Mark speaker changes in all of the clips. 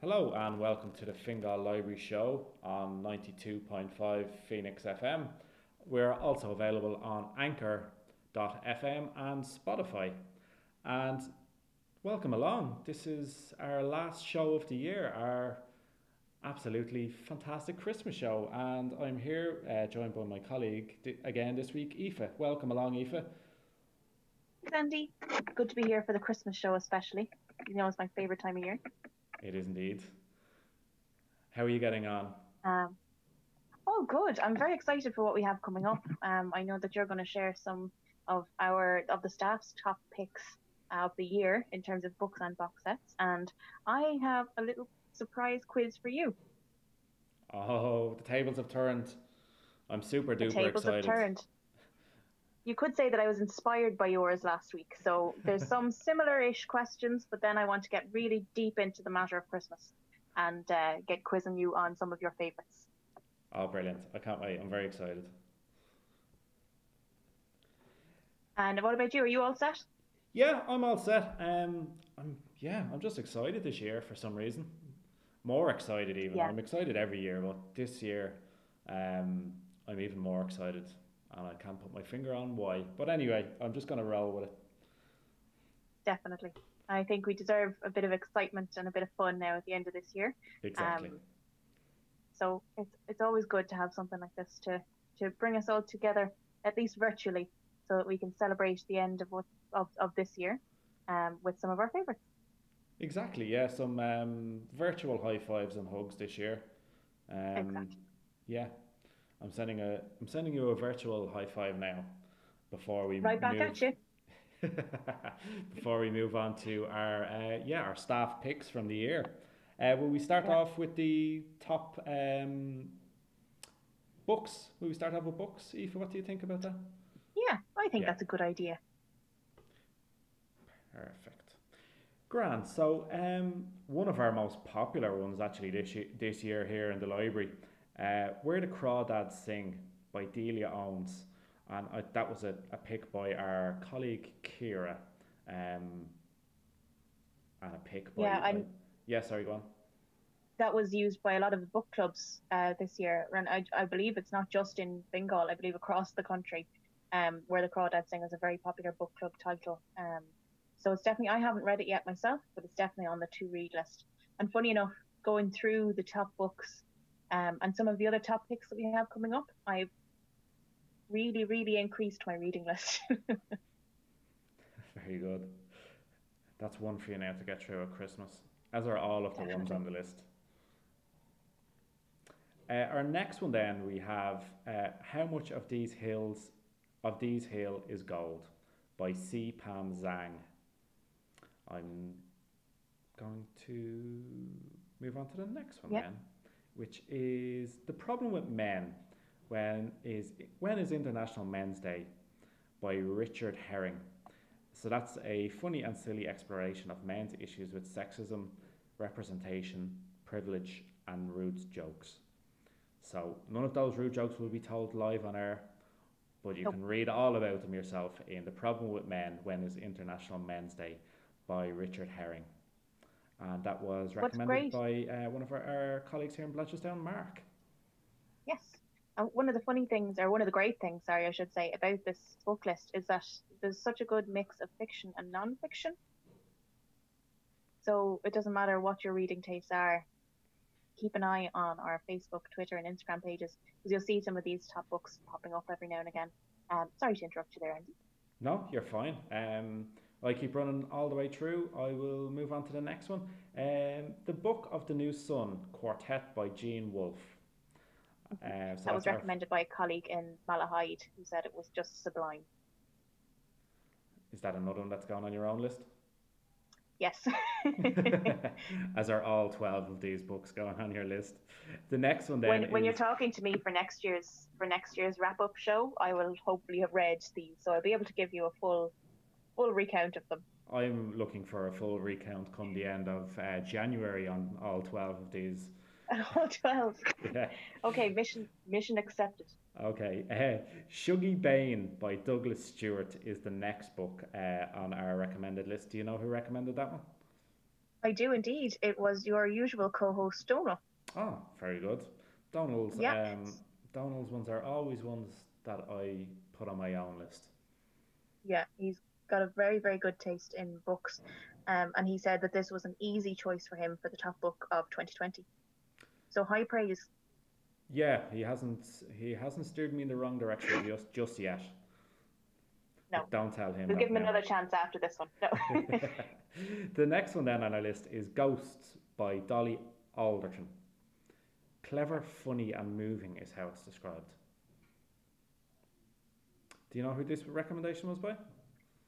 Speaker 1: Hello and welcome to the Fingal Library Show on 92.5 Phoenix FM. We're also available on Anchor.fm and Spotify. And welcome along. This is our last show of the year, our absolutely fantastic Christmas show. And I'm here uh, joined by my colleague again this week, Aoife. Welcome along, Aoife.
Speaker 2: Thanks, Andy. Good to be here for the Christmas show, especially. You know, it's my favourite time of year.
Speaker 1: It is indeed. How are you getting on?
Speaker 2: Um, oh, good. I'm very excited for what we have coming up. Um, I know that you're going to share some of our of the staff's top picks of the year in terms of books and box sets, and I have a little surprise quiz for you.
Speaker 1: Oh, the tables have turned. I'm super
Speaker 2: the
Speaker 1: duper
Speaker 2: tables
Speaker 1: excited.
Speaker 2: have turned. You could say that I was inspired by yours last week. So there's some similar-ish questions, but then I want to get really deep into the matter of Christmas and uh, get quizzing you on some of your favorites.
Speaker 1: Oh, brilliant. I can't wait. I'm very excited.
Speaker 2: And what about you? Are you all set?
Speaker 1: Yeah, I'm all set. Um, I'm yeah, I'm just excited this year for some reason. More excited even.
Speaker 2: Yeah.
Speaker 1: I'm excited every year, but this year, um, I'm even more excited, and I can't put my finger on why. But anyway, I'm just gonna roll with it.
Speaker 2: Definitely. I think we deserve a bit of excitement and a bit of fun now at the end of this year.
Speaker 1: Exactly.
Speaker 2: Um, So it's it's always good to have something like this to to bring us all together, at least virtually, so that we can celebrate the end of what of, of this year, um, with some of our favorites.
Speaker 1: Exactly. Yeah. Some um, virtual high fives and hugs this year. Um,
Speaker 2: Exactly.
Speaker 1: Yeah. I'm sending a I'm sending you a virtual high five now, before we
Speaker 2: Right back
Speaker 1: move.
Speaker 2: at you.
Speaker 1: Before we move on to our uh, yeah our staff picks from the year, uh, will we start
Speaker 2: Yeah.
Speaker 1: off with the top um, books? Will we start off with books? Aoife, what do you think about that?
Speaker 2: Yeah, I think
Speaker 1: Yeah.
Speaker 2: that's a good idea.
Speaker 1: Perfect. Grand. So um, one of our most popular ones actually this year, this year here in the library, uh, Where the Crawdads Sing by Delia Owens. And I, that was a, a pick by our colleague Kira. Um, and a pick by...
Speaker 2: Yeah, I'm-
Speaker 1: yeah, sorry, go on.
Speaker 2: That was used by a lot of the book clubs uh, this year, and I, I believe it's not just in Fingal. I believe across the country, um, where the Crawdad Sing is a very popular book club title. Um, so it's definitely I haven't read it yet myself, but it's definitely on the to read list. And funny enough, going through the top books, um, and some of the other topics that we have coming up, I've really, really increased my reading list.
Speaker 1: Very good. That's one for you now to get through at Christmas, as are all of the ones on the list. Uh, our next one then we have uh, How Much of These Hills of These Hill is Gold by C. Pam Zhang. I'm going to move on to the next one
Speaker 2: Yeah.
Speaker 1: then, which is The Problem with Men when is when is International Men's Day by Richard Herring. So that's a funny and silly exploration of men's issues with sexism, representation, privilege, and rude jokes. So none of those rude jokes will be told live on air, but you
Speaker 2: Nope.
Speaker 1: can read all about them yourself in The Problem with Men When is International Men's Day by Richard Herring. And that was recommended by uh, one of our, our colleagues here in Blanchardstown, Mark.
Speaker 2: Yes. And one of the funny things, or one of the great things, sorry, I should say, about this book list is that there's such a good mix of fiction and non-fiction. So it doesn't matter what your reading tastes are. Keep an eye on our Facebook, Twitter, and Instagram pages because you'll see some of these top books popping up every now and again. Um, sorry to interrupt you there, Andy.
Speaker 1: No, you're fine. Um, I keep running all the way through. I will move on to the next one. Um, the Book of the New Sun Quartet by Gene Wolfe. Uh, so
Speaker 2: that was recommended by a colleague in Malahide who said it was just sublime.
Speaker 1: Is that another one that's gone on your own list?
Speaker 2: Yes.
Speaker 1: As are all 12 of these books going on your list. The next one then
Speaker 2: when when you're talking to me for next year's for next year's wrap up show, I will hopefully have read these, so I'll be able to give you a full full recount of them.
Speaker 1: I'm looking for a full recount come the end of uh, January on all 12 of these.
Speaker 2: All twelve.
Speaker 1: Yeah.
Speaker 2: Okay, mission mission accepted.
Speaker 1: Okay. Uh, Shuggie Bain by Douglas Stuart is the next book uh, on our recommended list. Do you know who recommended that one?
Speaker 2: I do indeed. It was your usual co-host Donal.
Speaker 1: Oh, very good. Donal's,
Speaker 2: Yeah.
Speaker 1: um, Donal's ones are always ones that I put on my own list.
Speaker 2: Yeah, he's got a very, very good taste in books. Um, and he said that this was an easy choice for him for the top book of 2020. So high praise.
Speaker 1: Yeah, he hasn't he hasn't steered me in the wrong direction just just yet.
Speaker 2: No.
Speaker 1: But don't tell him.
Speaker 2: We'll give him
Speaker 1: now.
Speaker 2: another chance after this one. No.
Speaker 1: the next one then on our list is Ghosts by Dolly Alderton. Clever, funny, and moving is how it's described. Do you know who this recommendation was by?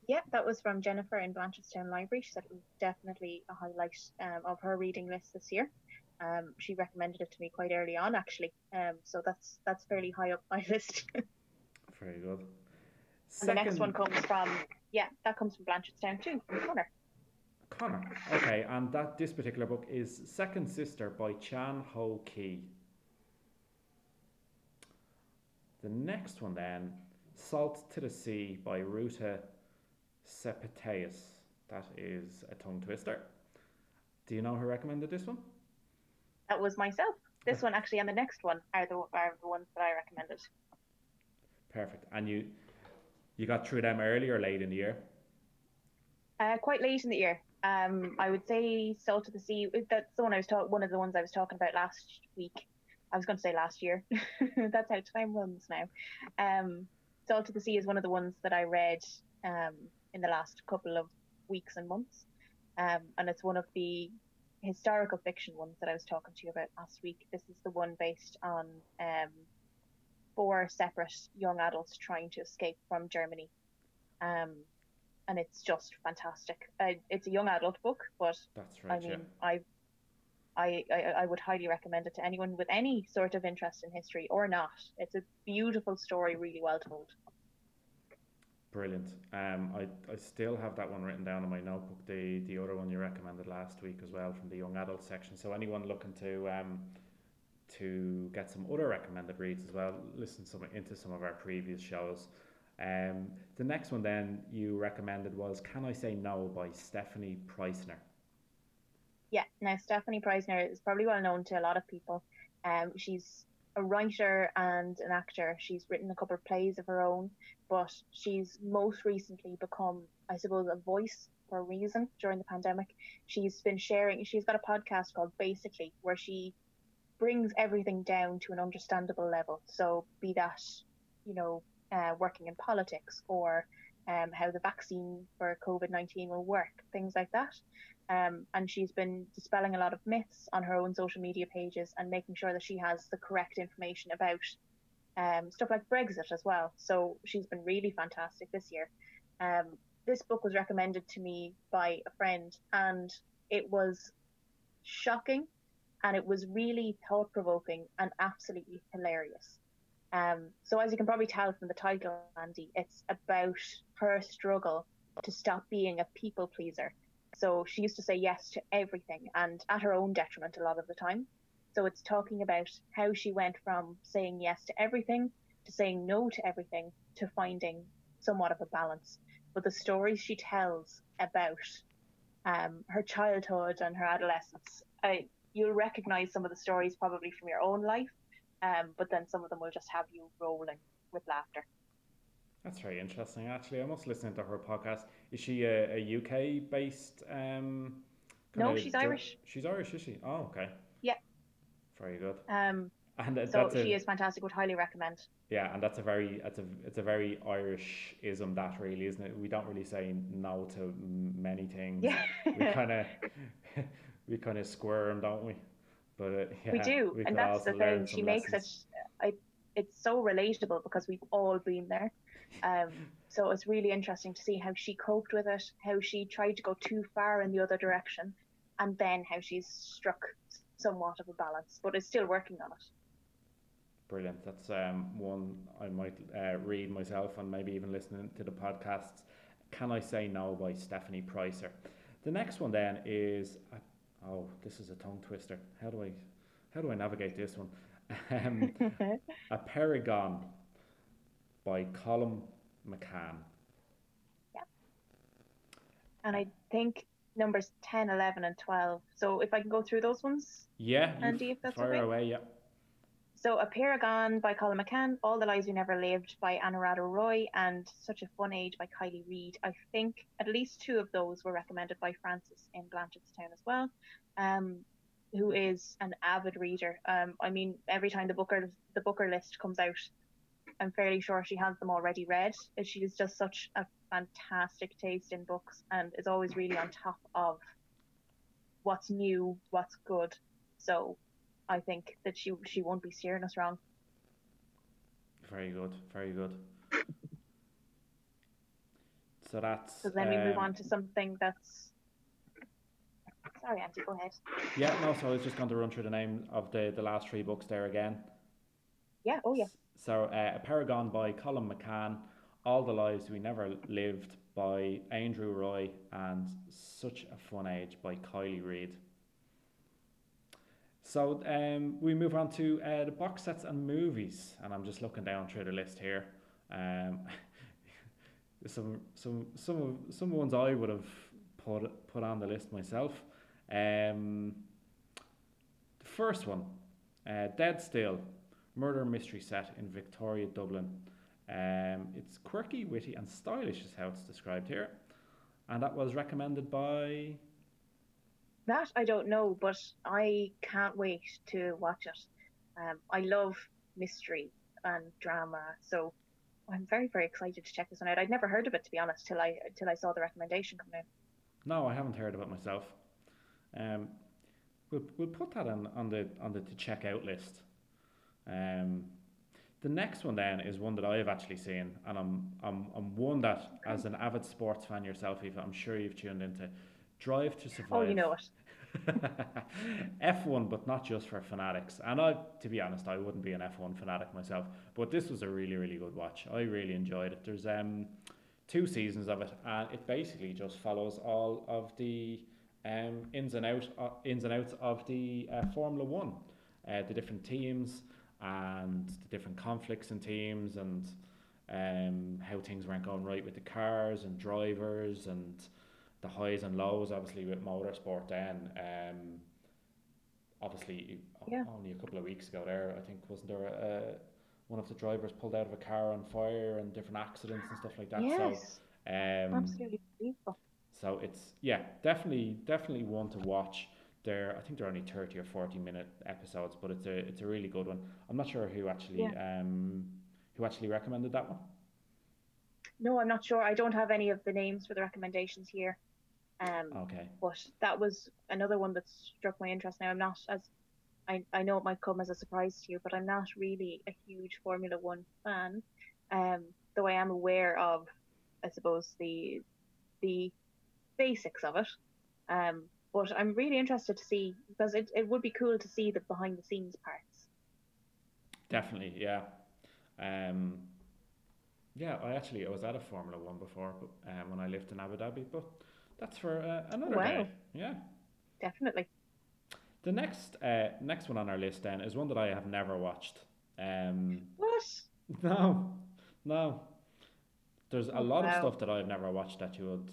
Speaker 2: Yeah, that was from Jennifer in Blanchardstown Library. She said it was definitely a highlight um, of her reading list this year. Um, she recommended it to me quite early on, actually. Um, so that's that's fairly high up my list.
Speaker 1: Very good.
Speaker 2: the next one comes from yeah, that comes from Blanchardstown too, from Connor.
Speaker 1: Connor. Okay, and that this particular book is Second Sister by Chan Ho Ki. The next one then, Salt to the Sea by Ruta Sepetys. That is a tongue twister. Do you know who recommended this one?
Speaker 2: That was myself. This one actually and the next one are the are the ones that I recommended.
Speaker 1: Perfect. And you you got through them early or late in the year?
Speaker 2: Uh, quite late in the year. Um, I would say Salt of the Sea. That's the one I was talking. One of the ones I was talking about last week. I was going to say last year. That's how time runs now. Um, Salt of the Sea is one of the ones that I read um, in the last couple of weeks and months, um, and it's one of the historical fiction ones that I was talking to you about last week. This is the one based on um, four separate young adults trying to escape from Germany. Um, and it's just fantastic. Uh, it's a young adult book, but
Speaker 1: That's
Speaker 2: I mean,
Speaker 1: yeah.
Speaker 2: I, I, I, I would highly recommend it to anyone with any sort of interest in history or not. It's a beautiful story, really well told.
Speaker 1: Brilliant. Um, I, I still have that one written down in my notebook. The the other one you recommended last week as well from the young adult section. So anyone looking to um, to get some other recommended reads as well, listen some into some of our previous shows. Um, the next one then you recommended was "Can I Say No" by Stefanie Preissner.
Speaker 2: Yeah, now Stefanie Preissner is probably well known to a lot of people. Um, she's a writer and an actor. She's written a couple of plays of her own, but she's most recently become, I suppose, a voice for a reason during the pandemic. She's been sharing, she's got a podcast called Basically, where she brings everything down to an understandable level. So, be that, you know, uh, working in politics or um, how the vaccine for COVID 19 will work, things like that. Um, and she's been dispelling a lot of myths on her own social media pages and making sure that she has the correct information about um, stuff like Brexit as well. So she's been really fantastic this year. Um, this book was recommended to me by a friend, and it was shocking, and it was really thought provoking and absolutely hilarious. Um, so as you can probably tell from the title, Andy, it's about her struggle to stop being a people pleaser. So she used to say yes to everything and at her own detriment a lot of the time. So it's talking about how she went from saying yes to everything to saying no to everything to finding somewhat of a balance. But the stories she tells about um, her childhood and her adolescence, I, you'll recognize some of the stories probably from your own life, um, but then some of them will just have you rolling with laughter.
Speaker 1: That's very interesting. Actually, I must listen to her podcast. Is she a, a UK based? Um,
Speaker 2: No, she's
Speaker 1: dir-
Speaker 2: Irish.
Speaker 1: She's Irish, is she? Oh, okay.
Speaker 2: Yeah.
Speaker 1: Very good.
Speaker 2: Um,
Speaker 1: And
Speaker 2: so
Speaker 1: that's a,
Speaker 2: she is fantastic. Would highly recommend.
Speaker 1: yeah, and that's a very it's a it's a very Irish ism that really isn't it? We don't really say no to many things.
Speaker 2: Yeah,
Speaker 1: We kind of we kind of squirm, don't we? But uh, yeah,
Speaker 2: we do,
Speaker 1: we
Speaker 2: and that's the thing. She makes it. I, it's so relatable because we've all been there. Um, so it's really interesting to see how she coped with it, how she tried to go too far in the other direction, and then how she's struck somewhat of a balance, but is still working on it.
Speaker 1: Brilliant. That's um, one I might uh, read myself and maybe even listening to the podcasts. Can I Say No by Stefanie Preissner. The next one then is uh, oh, this is a tongue twister. How do I how do I navigate this one? Um, Apeirogon by Colum McCann. Yeah.
Speaker 2: And I think numbers 10, 11, and 12. So if I can go through those ones.
Speaker 1: Yeah,
Speaker 2: Andy, if that's
Speaker 1: fire
Speaker 2: okay.
Speaker 1: away. Yeah.
Speaker 2: So Apeirogon by Colum McCann, All the Lives We Never Lived by Anuradha Roy, and Such a Fun Age by Kiley Reid. I think at least two of those were recommended by Frances in Blanchardstown as well, um, who is an avid reader. Um, I mean, every time the Booker the Booker list comes out, I'm fairly sure she has them already read. She is just such a fantastic taste in books and is always really on top of what's new, what's good. So I think that she she won't be steering us wrong.
Speaker 1: Very good. Very good. So that's.
Speaker 2: So then we move
Speaker 1: um,
Speaker 2: on to something that's. Sorry, Andy, go ahead.
Speaker 1: Yeah, no, so I was just going to run through the name of the, the last three books there again.
Speaker 2: Yeah, oh yeah.
Speaker 1: So, uh, Apeirogon by Colum McCann, All the Lives We Never Lived by Andrew Roy, and Such a Fun Age by Kiley Reid. So, um, we move on to uh, the box sets and movies, and I'm just looking down through the list here. Um, some some some of some ones I would have put put on the list myself. Um, the first one, uh, Dead Still, murder mystery set in Victoria, Dublin. Um, it's quirky, witty, and stylish, is how it's described here, and that was recommended by.
Speaker 2: That I don't know, but I can't wait to watch it. Um, I love mystery and drama, so I'm very very excited to check this one out. I'd never heard of it to be honest till I till I saw the recommendation come in.
Speaker 1: No, I haven't heard of it myself. Um, we'll we'll put that on, on the on the to check out list. Um, the next one then is one that I have actually seen, and I'm I'm I'm one that as an avid sports fan yourself, Aoife, I'm sure you've tuned into. Drive to Survive.
Speaker 2: Oh, you know it.
Speaker 1: F1, but not just for fanatics. And I, to be honest, I wouldn't be an F1 fanatic myself, but this was a really, really good watch. I really enjoyed it. There's um, two seasons of it, and it basically just follows all of the um, ins and out, uh, ins and outs of the uh, Formula One, uh, the different teams and the different conflicts in teams, and um, how things weren't going right with the cars and drivers and the highs and lows, obviously with motorsport. Then, um, obviously,
Speaker 2: Yeah.
Speaker 1: only a couple of weeks ago, there I think wasn't there a, one of the drivers pulled out of a car on fire and different accidents and stuff like that.
Speaker 2: yes,
Speaker 1: So, um,
Speaker 2: absolutely beautiful.
Speaker 1: so it's yeah, definitely definitely one to watch. They're I think they're only thirty or forty minute episodes, but it's a it's a really good one. I'm not sure who actually um who actually recommended that one.
Speaker 2: No, I'm not sure. I don't have any of the names for the recommendations here. Um,
Speaker 1: Okay.
Speaker 2: but that was another one that struck my interest. Now I'm not as I, I know it might come as a surprise to you, but I'm not really a huge Formula One fan. Um, though I am aware of, I suppose the the basics of it. Um, but I'm really interested to see because it, it would be cool to see the behind the scenes parts.
Speaker 1: Definitely, yeah. Um, yeah, I actually I was at a Formula One before, but um, when I lived in Abu Dhabi, but that's for uh, another
Speaker 2: Wow.
Speaker 1: day. Yeah.
Speaker 2: Definitely.
Speaker 1: The next uh, next one on our list then is one that I have never watched. Um,
Speaker 2: What?
Speaker 1: no, no. There's a lot of stuff that I've never watched that you would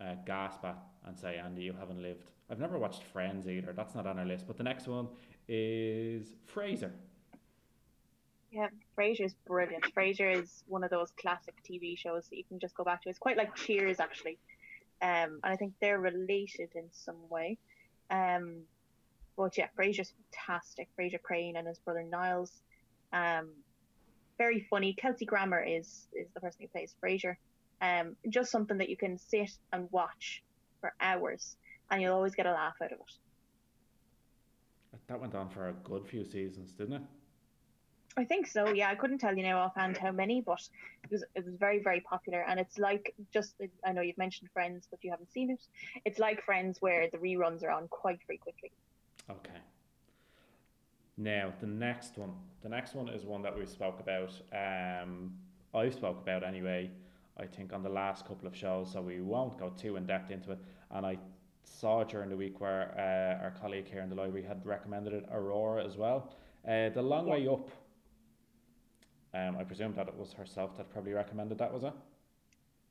Speaker 1: uh, gasp at and say, Andy, you haven't lived. I've never watched Friends either. That's not on our list. But the next one is Frasier.
Speaker 2: Yeah, Frasier's brilliant. Frasier is one of those classic TV shows that you can just go back to. It's quite like Cheers, actually. Um, and I think they're related in some way. Um, but yeah, Frasier's fantastic. Frasier Crane and his brother Niles. Um, very funny. Kelsey Grammer is is the person who plays Frasier. Um, just something that you can sit and watch for hours, and you'll always get a laugh out of it.
Speaker 1: That went on for a good few seasons, didn't it?
Speaker 2: I think so. Yeah, I couldn't tell you now offhand how many, but it was it was very very popular, and it's like just I know you've mentioned Friends, but you haven't seen it. It's like Friends where the reruns are on quite frequently.
Speaker 1: Okay. Now the next one. The next one is one that we spoke about. Um, I spoke about anyway. I think on the last couple of shows, so we won't go too in depth into it. And I saw during the week where uh, our colleague here in the library had recommended it, Aurora as well. Uh, the Long. Way Up. Um, I presume that it was herself that probably recommended that, was it?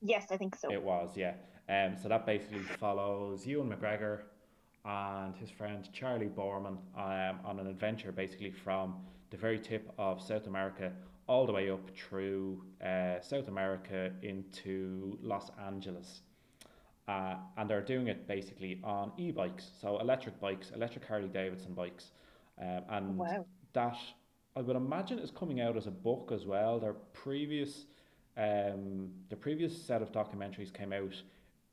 Speaker 2: Yes, I think so.
Speaker 1: It was, yeah. Um, so that basically follows Ewan McGregor and his friend Charlie Boorman um, on an adventure basically from the very tip of South America all the way up through uh, South America into Los Angeles. Uh, and they're doing it basically on e-bikes, so electric bikes, electric Harley Davidson bikes, um, and
Speaker 2: Wow.
Speaker 1: that I would imagine is coming out as a book as well. Their previous, um, the previous set of documentaries came out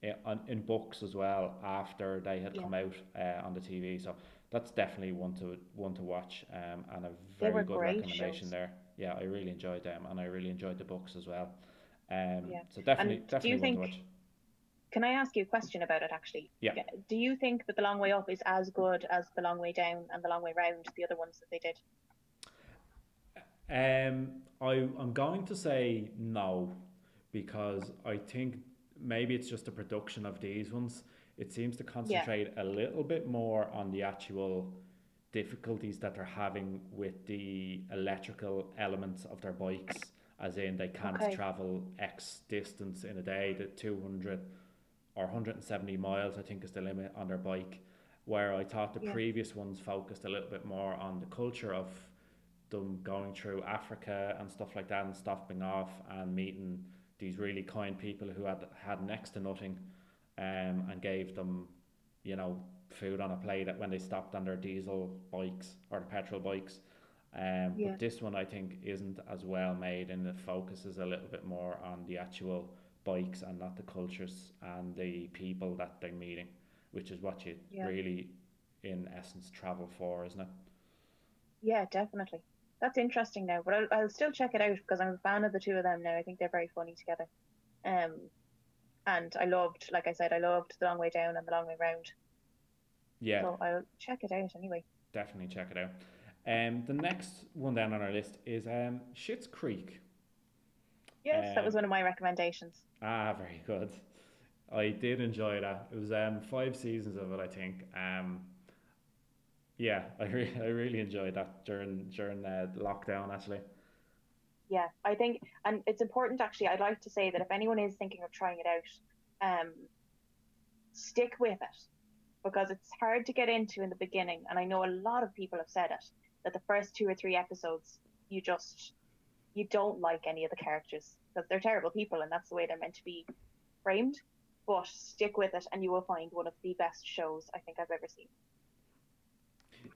Speaker 1: in, in books as well after they had
Speaker 2: Yeah.
Speaker 1: come out uh, on the TV. So that's definitely one to one to watch, um, and a very good recommendation
Speaker 2: shows.
Speaker 1: there. Yeah, I really enjoyed them, and I really enjoyed the books as well. Um,
Speaker 2: Yeah.
Speaker 1: so definitely,
Speaker 2: And
Speaker 1: definitely one
Speaker 2: think-
Speaker 1: to watch.
Speaker 2: Can I ask you a question about it actually?
Speaker 1: Yeah.
Speaker 2: Do you think that The Long Way Up is as good as The Long Way Down and The Long Way Round, the other ones that they did?
Speaker 1: Um, I I'm going to say no, because I think maybe it's just the production of these ones. It seems to concentrate a little bit more on the actual difficulties that they're having with the electrical elements of their bikes, as in they can't
Speaker 2: Okay.
Speaker 1: travel X distance in a day, the two hundred or hundred and seventy miles, I think is the limit on their bike. Where I thought the
Speaker 2: Yeah.
Speaker 1: previous ones focused a little bit more on the culture of them going through Africa and stuff like that and stopping off and meeting these really kind people who had had next to nothing um, and gave them, you know, food on a plate when they stopped on their diesel bikes or the petrol bikes. Um,
Speaker 2: Yeah.
Speaker 1: But this one I think isn't as well made and it focuses a little bit more on the actual bikes and not the cultures and the people that they're meeting, which is what you
Speaker 2: Yeah.
Speaker 1: really, in essence, travel for, isn't it?
Speaker 2: Yeah, definitely. That's interesting now, but I'll, I'll still check it out because I'm a fan of the two of them now. I think they're very funny together. Um, and I loved, like I said, I loved The Long Way Down and The Long Way Round.
Speaker 1: Yeah.
Speaker 2: So I'll check it out anyway.
Speaker 1: definitely check it out. Um, the next one down on our list is um, Schitt's Creek.
Speaker 2: Yes, that was
Speaker 1: Um,
Speaker 2: one of my recommendations.
Speaker 1: Ah, very good. I did enjoy that. It was um, five seasons of it, I think. Um, yeah, I, re- I really enjoyed that during during uh, the lockdown, actually.
Speaker 2: Yeah, I think, and it's important actually. I'd like to say that if anyone is thinking of trying it out, um, stick with it because it's hard to get into in the beginning. And I know a lot of people have said it that the first two or three episodes, you just you don't like any of the characters because they're terrible people and that's the way they're meant to be framed. But stick with it, and you will find one of the best shows I think I've ever seen.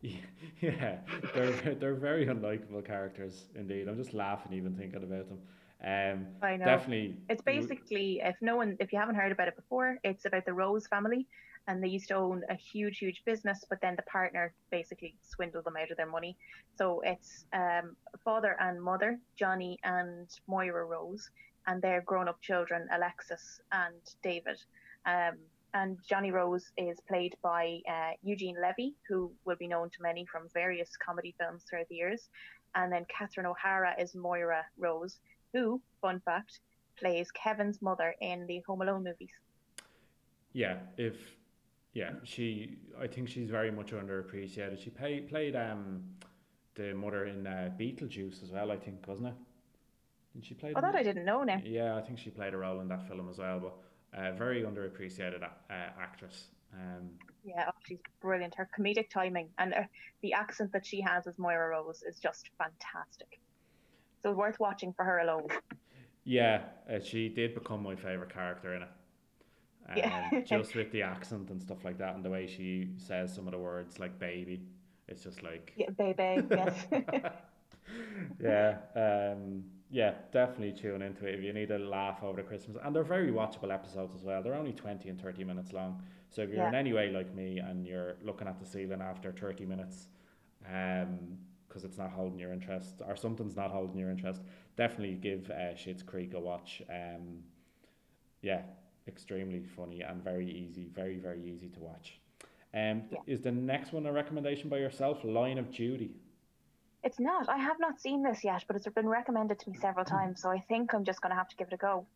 Speaker 1: Yeah, they're they're very unlikable characters indeed. I'm just laughing even thinking about them. Um,
Speaker 2: I know.
Speaker 1: definitely.
Speaker 2: It's basically, if no one, if you haven't heard about it before, it's about the Rose family, and they used to own a huge, huge business, but then the partner basically swindled them out of their money. So it's um, father and mother, Johnny and Moira Rose, and their grown-up children, Alexis and David. Um, and Johnny Rose is played by uh, Eugene Levy, who will be known to many from various comedy films throughout the years. And then Catherine O'Hara is Moira Rose, who, fun fact, plays Kevin's mother in the Home Alone movies.
Speaker 1: Yeah, if yeah, she I think she's very much underappreciated. She play, played um the mother in uh, Beetlejuice as well, I think, wasn't it? Did she play?
Speaker 2: Oh, that I didn't know now.
Speaker 1: Yeah, I think she played a role in that film as well, but uh, very underappreciated uh, actress. Um,
Speaker 2: Yeah, oh, she's brilliant. Her comedic timing and uh, the accent that she has as Moira Rose is just fantastic. So worth watching for her alone.
Speaker 1: yeah, uh, she did become my favorite character in it.
Speaker 2: Yeah.
Speaker 1: just with the accent and stuff like that, and the way she says some of the words like "baby," it's just like
Speaker 2: Yeah, baby, yes.
Speaker 1: yeah, um, yeah, definitely tune into it if you need a laugh over the Christmas. And they're very watchable episodes as well. They're only 20 and 30 minutes long. So if you're in any way like me and you're looking at the ceiling after 30 minutes, um, because it's not holding your interest or something's not holding your interest, definitely give uh, Schitt's Creek a watch. Um, yeah, extremely funny and very easy, very, very easy to watch. Um,
Speaker 2: Yeah.
Speaker 1: Is the next one a recommendation by yourself? Line of Duty.
Speaker 2: it's not. I have not seen this yet, but it's been recommended to me several times, so I think I'm just going to have to give it a go.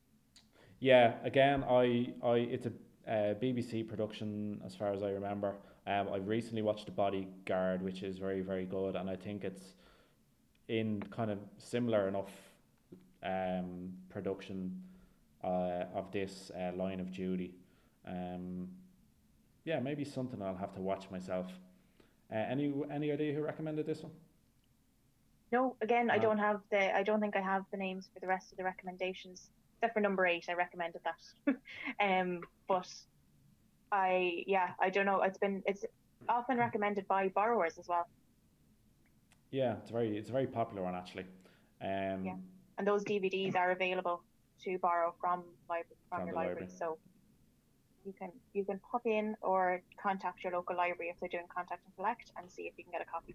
Speaker 1: Yeah, again, I, I it's a uh, BBC production as far as I remember. Um, I've recently watched The Bodyguard, which is very very good, and I think it's in kind of similar enough um, production uh, of this uh, line of duty. Um, yeah, maybe something I'll have to watch myself. Uh, any any idea who recommended this one?
Speaker 2: No, again, I
Speaker 1: Uh,
Speaker 2: don't have the. I don't think I have the names for the rest of the recommendations, except for number eight. I recommended that. um, but I, yeah, I don't know. It's been it's often recommended by borrowers as well,
Speaker 1: Yeah, it's very it's a very popular one actually. Um,
Speaker 2: Yeah. and those DVDs are available to borrow from libra- from,
Speaker 1: From
Speaker 2: your library.
Speaker 1: library.
Speaker 2: So you can you can pop in or contact your local library if they're doing contact and collect and see if you can get a copy.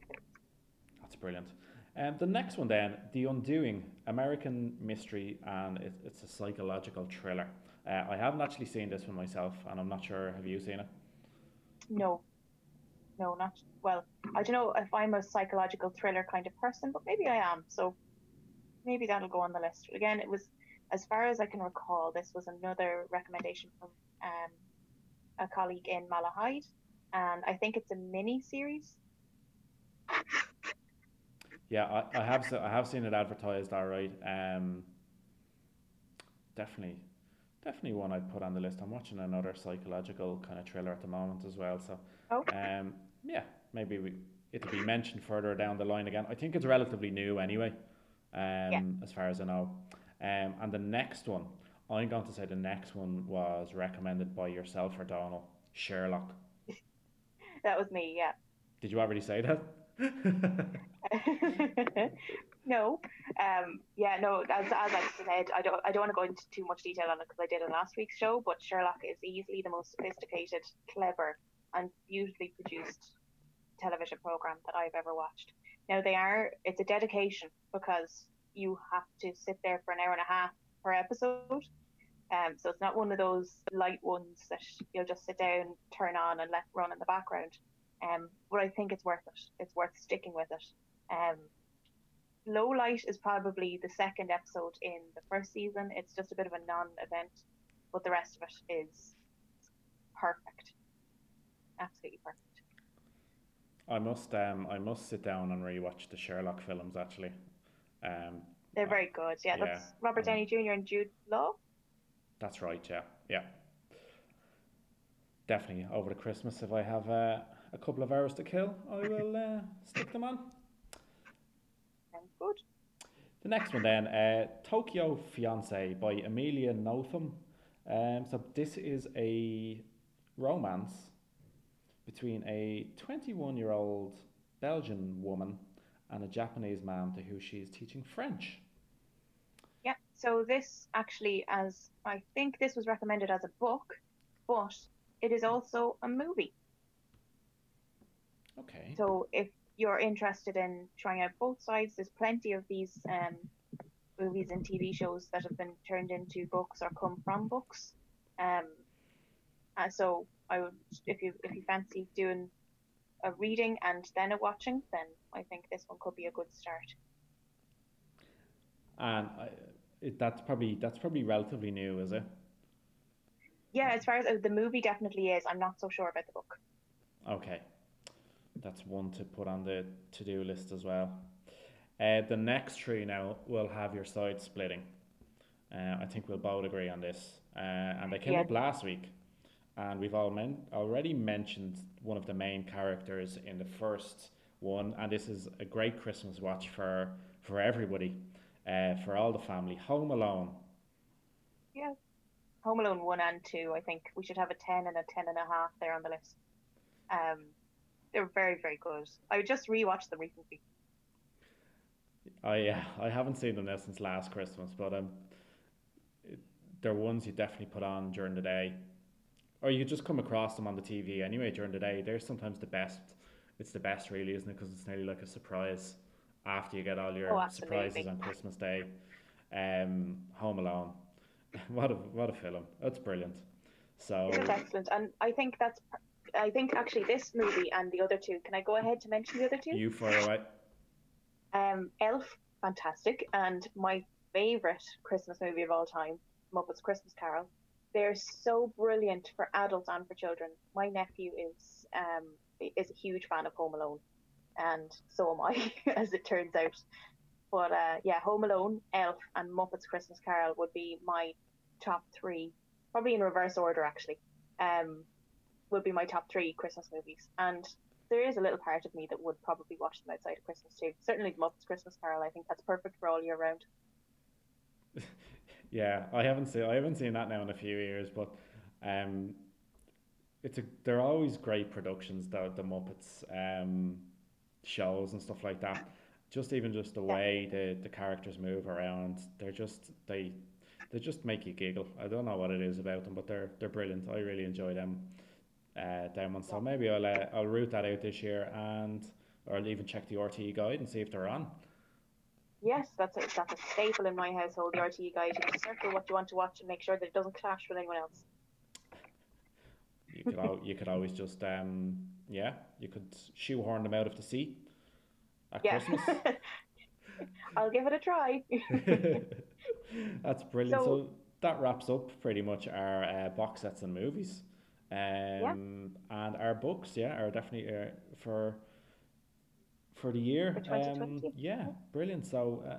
Speaker 1: That's brilliant. Um, the next one then, The Undoing, American mystery, and it, it's a psychological thriller. Uh, I haven't actually seen this one myself, and I'm not sure. Have you seen it?
Speaker 2: No, no, not well. I don't know if I'm a psychological thriller kind of person, but maybe I am. So maybe that'll go on the list. Again, it was as far as I can recall, this was another recommendation from um, a colleague in Malahide, and I think it's a mini series.
Speaker 1: Yeah, I, I have I have seen it advertised. All right. Um, definitely, definitely one I'd put on the list. I'm watching another psychological kind of thriller at the moment as well. So,
Speaker 2: Oh.
Speaker 1: um, yeah, maybe we it'll be mentioned further down the line again. I think it's relatively new anyway. Um, as far as I know. Um, and the next one, I'm going to say the next one was recommended by yourself or Donal Sherlock.
Speaker 2: That was me, yeah.
Speaker 1: Did you already say that?
Speaker 2: no, um, yeah, no. As, as I said, I don't, I don't want to go into too much detail on it because I did in last week's show. But Sherlock is easily the most sophisticated, clever, and beautifully produced television program that I've ever watched. Now they are, it's a dedication because you have to sit there for an hour and a half per episode. Um, so it's not one of those light ones that you'll just sit down, turn on, and let run in the background. Um, but I think it's worth it. It's worth sticking with it. Um, Low Light is probably the second episode in the first season. It's just a bit of a non-event, but the rest of it is perfect. Absolutely perfect.
Speaker 1: I must um I must sit down and rewatch the Sherlock films actually. Um,
Speaker 2: They're
Speaker 1: uh,
Speaker 2: very good. Yeah, that's Robert
Speaker 1: yeah.
Speaker 2: Downey Jr. and Jude Law.
Speaker 1: that's right. Yeah, yeah. Definitely over the Christmas, if I have uh, a couple of hours to kill, I will uh, stick them on.
Speaker 2: Sounds good.
Speaker 1: The next one then, uh, Tokyo Fiance by Amelia Nothomb. Um, so this is a romance between a 21-year-old Belgian woman and a Japanese man to who she is teaching French.
Speaker 2: Yeah. So this actually, as I think this was recommended as a book, but it is also a movie.
Speaker 1: Okay.
Speaker 2: So if you're interested in trying out both sides, there's plenty of these um, movies and TV shows that have been turned into books or come from books. Um, uh, so I would, if you if you fancy doing a reading and then a watching, then I think this one could be a good start.
Speaker 1: And I, it, that's probably that's probably relatively new, is it?
Speaker 2: Yeah, as far as uh, the movie definitely is, I'm not so sure about the book.
Speaker 1: Okay. That's one to put on the to-do list as well. Uh, the next three now will have your side splitting. Uh, I think we'll both agree on this. Uh, and they came
Speaker 2: Yeah.
Speaker 1: up last week, and we've all men- already mentioned one of the main characters in the first one, and this is a great Christmas watch for for everybody, uh, for all the family. Home Alone.
Speaker 2: Yeah. Home Alone 1 and 2, I think we should have a 10 and a 10 and a half there on the list. Um, they're very, very good. I just rewatched them recently.
Speaker 1: I uh, I haven't seen them now since last Christmas, but um, it, they're ones you definitely put on during the day, or you just come across them on the TV anyway during the day. They're sometimes the best. It's the best, really, isn't it? Because it's nearly like a surprise after you get all your
Speaker 2: Oh,
Speaker 1: surprises on Christmas Day. Um, Home Alone, what a what a film! That's brilliant. So
Speaker 2: It's excellent. And I think that's, I think actually this movie and the other two, can I go ahead to mention the other two?
Speaker 1: you fire away.
Speaker 2: Um, Elf, fantastic. And my favourite Christmas movie of all time, Muppets Christmas Carol. They're so brilliant for adults and for children. My nephew is um, is a huge fan of Home Alone, and so am I, as it turns out. But uh, yeah, Home Alone, Elf, and Muppets Christmas Carol would be my top three, probably in reverse order actually. Um, would be my top three Christmas movies, and there is a little part of me that would probably watch them outside of Christmas too. Certainly, the Muppets Christmas Carol. I think that's perfect for all year round.
Speaker 1: yeah, I haven't seen I haven't seen that now in a few years, but um, it's a they're always great productions. The the Muppets um, shows and stuff like that. Just even just the way the the characters move around, they're just they they just make you giggle. I don't know what it is about them, but they're they're brilliant. I really enjoy them. Uh, down one, so maybe I'll uh, I'll root that out this year, and or I'll even check the RTE guide and see if they're on.
Speaker 2: Yes, that's a, that's a staple in my household. The RTE guide. You can circle what you want to watch and make sure that it doesn't clash with anyone else.
Speaker 1: You could al- you could always just um yeah you could shoehorn them out of the sea at
Speaker 2: Yeah.
Speaker 1: Christmas.
Speaker 2: I'll give it a try.
Speaker 1: That's brilliant. So,
Speaker 2: So-
Speaker 1: that wraps up pretty much our uh, box sets and movies. Um, and our books, yeah, are definitely uh, for for the year.
Speaker 2: For
Speaker 1: Um, yeah, brilliant. So uh,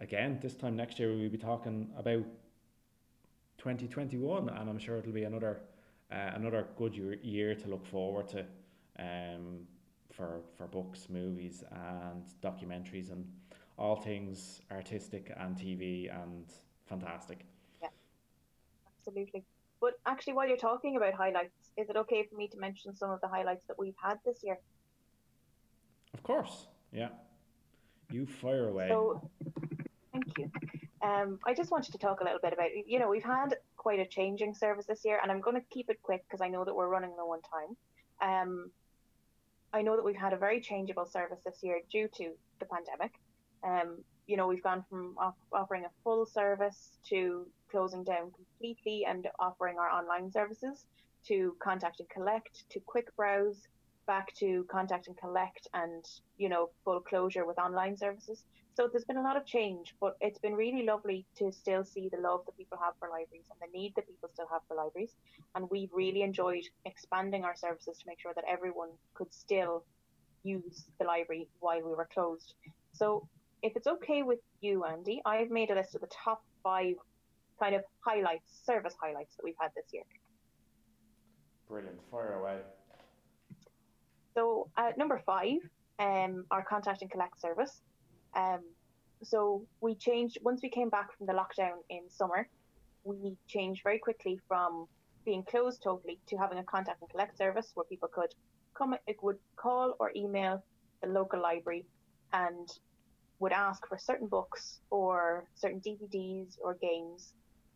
Speaker 1: again, this time next year we'll be talking about 2021, and I'm sure it'll be another uh, another good year, year to look forward to um, for for books, movies, and documentaries, and all things artistic and TV and fantastic.
Speaker 2: Yeah, absolutely. But actually, while you're talking about highlights, is it okay for me to mention some of the highlights that we've had this year?
Speaker 1: Course, yeah. You fire away.
Speaker 2: So, thank you. Um, I just wanted to talk a little bit about, you know, we've had quite a changing service this year, and I'm going to keep it quick because I know that we're running low on time. Um, I know that we've had a very changeable service this year due to the pandemic. Um, you know, we've gone from off- offering a full service to closing down completely and offering our online services to contact and collect to quick browse back to contact and collect and you know full closure with online services so there's been a lot of change but it's been really lovely to still see the love that people have for libraries and the need that people still have for libraries and we've really enjoyed expanding our services to make sure that everyone could still use the library while we were closed so if it's okay with you andy i've made a list of the top five kind of highlights service highlights that we've had this year
Speaker 1: Brilliant. Fire away.
Speaker 2: So at number five, um, our contact and collect service. Um, so we changed once we came back from the lockdown in summer. We changed very quickly from being closed totally to having a contact and collect service where people could come, it would call or email the local library and would ask for certain books or certain DVDs or games.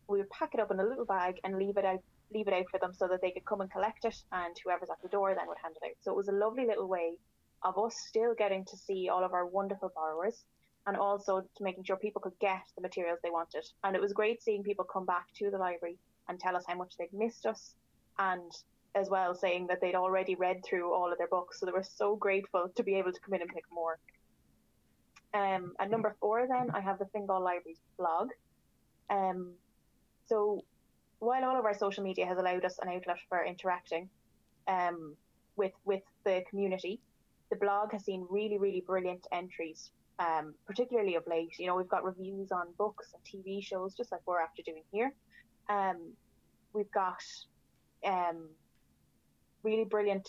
Speaker 2: We would pack it up in a little bag and leave it out leave it out for them so that they could come and collect it and whoever's at the door then would hand it out. So it was a lovely little way of us still getting to see all of our wonderful borrowers and also to making sure people could get the materials they wanted. And it was great seeing people come back to the library and tell us how much they'd missed us and as well saying that they'd already read through all of their books. So they were so grateful to be able to come in and pick more. Um, and number four, then I have the Fingal Libraries blog. Um, so while all of our social media has allowed us an outlet for interacting um, with with the community, the blog has seen really really brilliant entries, um, particularly of late. You know, we've got reviews on books and TV shows, just like we're after doing here. Um, we've got um, really brilliant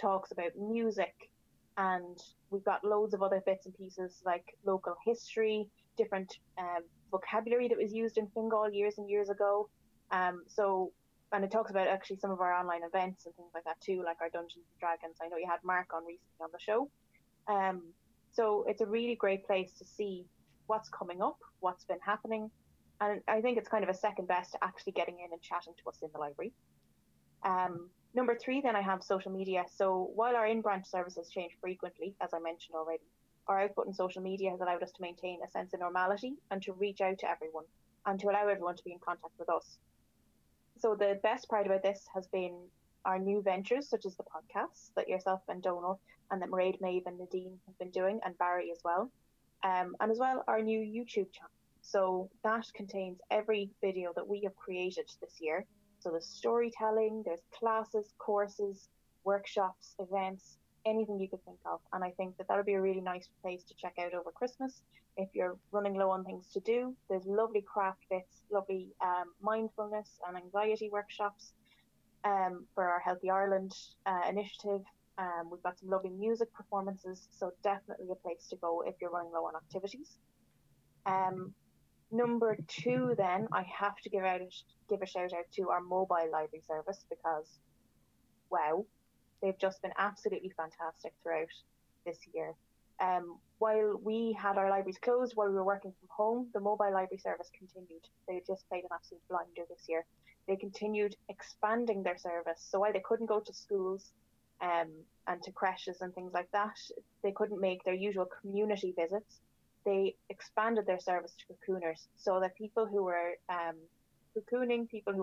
Speaker 2: talks about music, and we've got loads of other bits and pieces like local history, different um, vocabulary that was used in Fingal years and years ago. Um, so, and it talks about actually some of our online events and things like that too, like our Dungeons and Dragons. I know you had Mark on recently on the show. Um, so it's a really great place to see what's coming up, what's been happening, and I think it's kind of a second best to actually getting in and chatting to us in the library. Um, number three, then I have social media. So while our in-branch services change frequently, as I mentioned already, our output in social media has allowed us to maintain a sense of normality and to reach out to everyone and to allow everyone to be in contact with us. So the best part about this has been our new ventures, such as the podcasts that yourself and Donal and that Mairead, Maeve and Nadine have been doing, and Barry as well. Um, and as well our new YouTube channel. So that contains every video that we have created this year. So there's storytelling, there's classes, courses, workshops, events, anything you could think of. And I think that that would be a really nice place to check out over Christmas if you're running low on things to do. There's lovely craft bits, lovely um, mindfulness and anxiety workshops um, for our Healthy Ireland uh, initiative. Um, we've got some lovely music performances, so definitely a place to go if you're running low on activities. Um, number two, then I have to give out give a shout out to our mobile library service because, wow, they've just been absolutely fantastic throughout this year. Um, while we had our libraries closed while we were working from home, the mobile library service continued. They just played an absolute blinder this year. They continued expanding their service. So while they couldn't go to schools um, and to creches and things like that, they couldn't make their usual community visits. They expanded their service to cocooners so that people who were um, cocooning, people who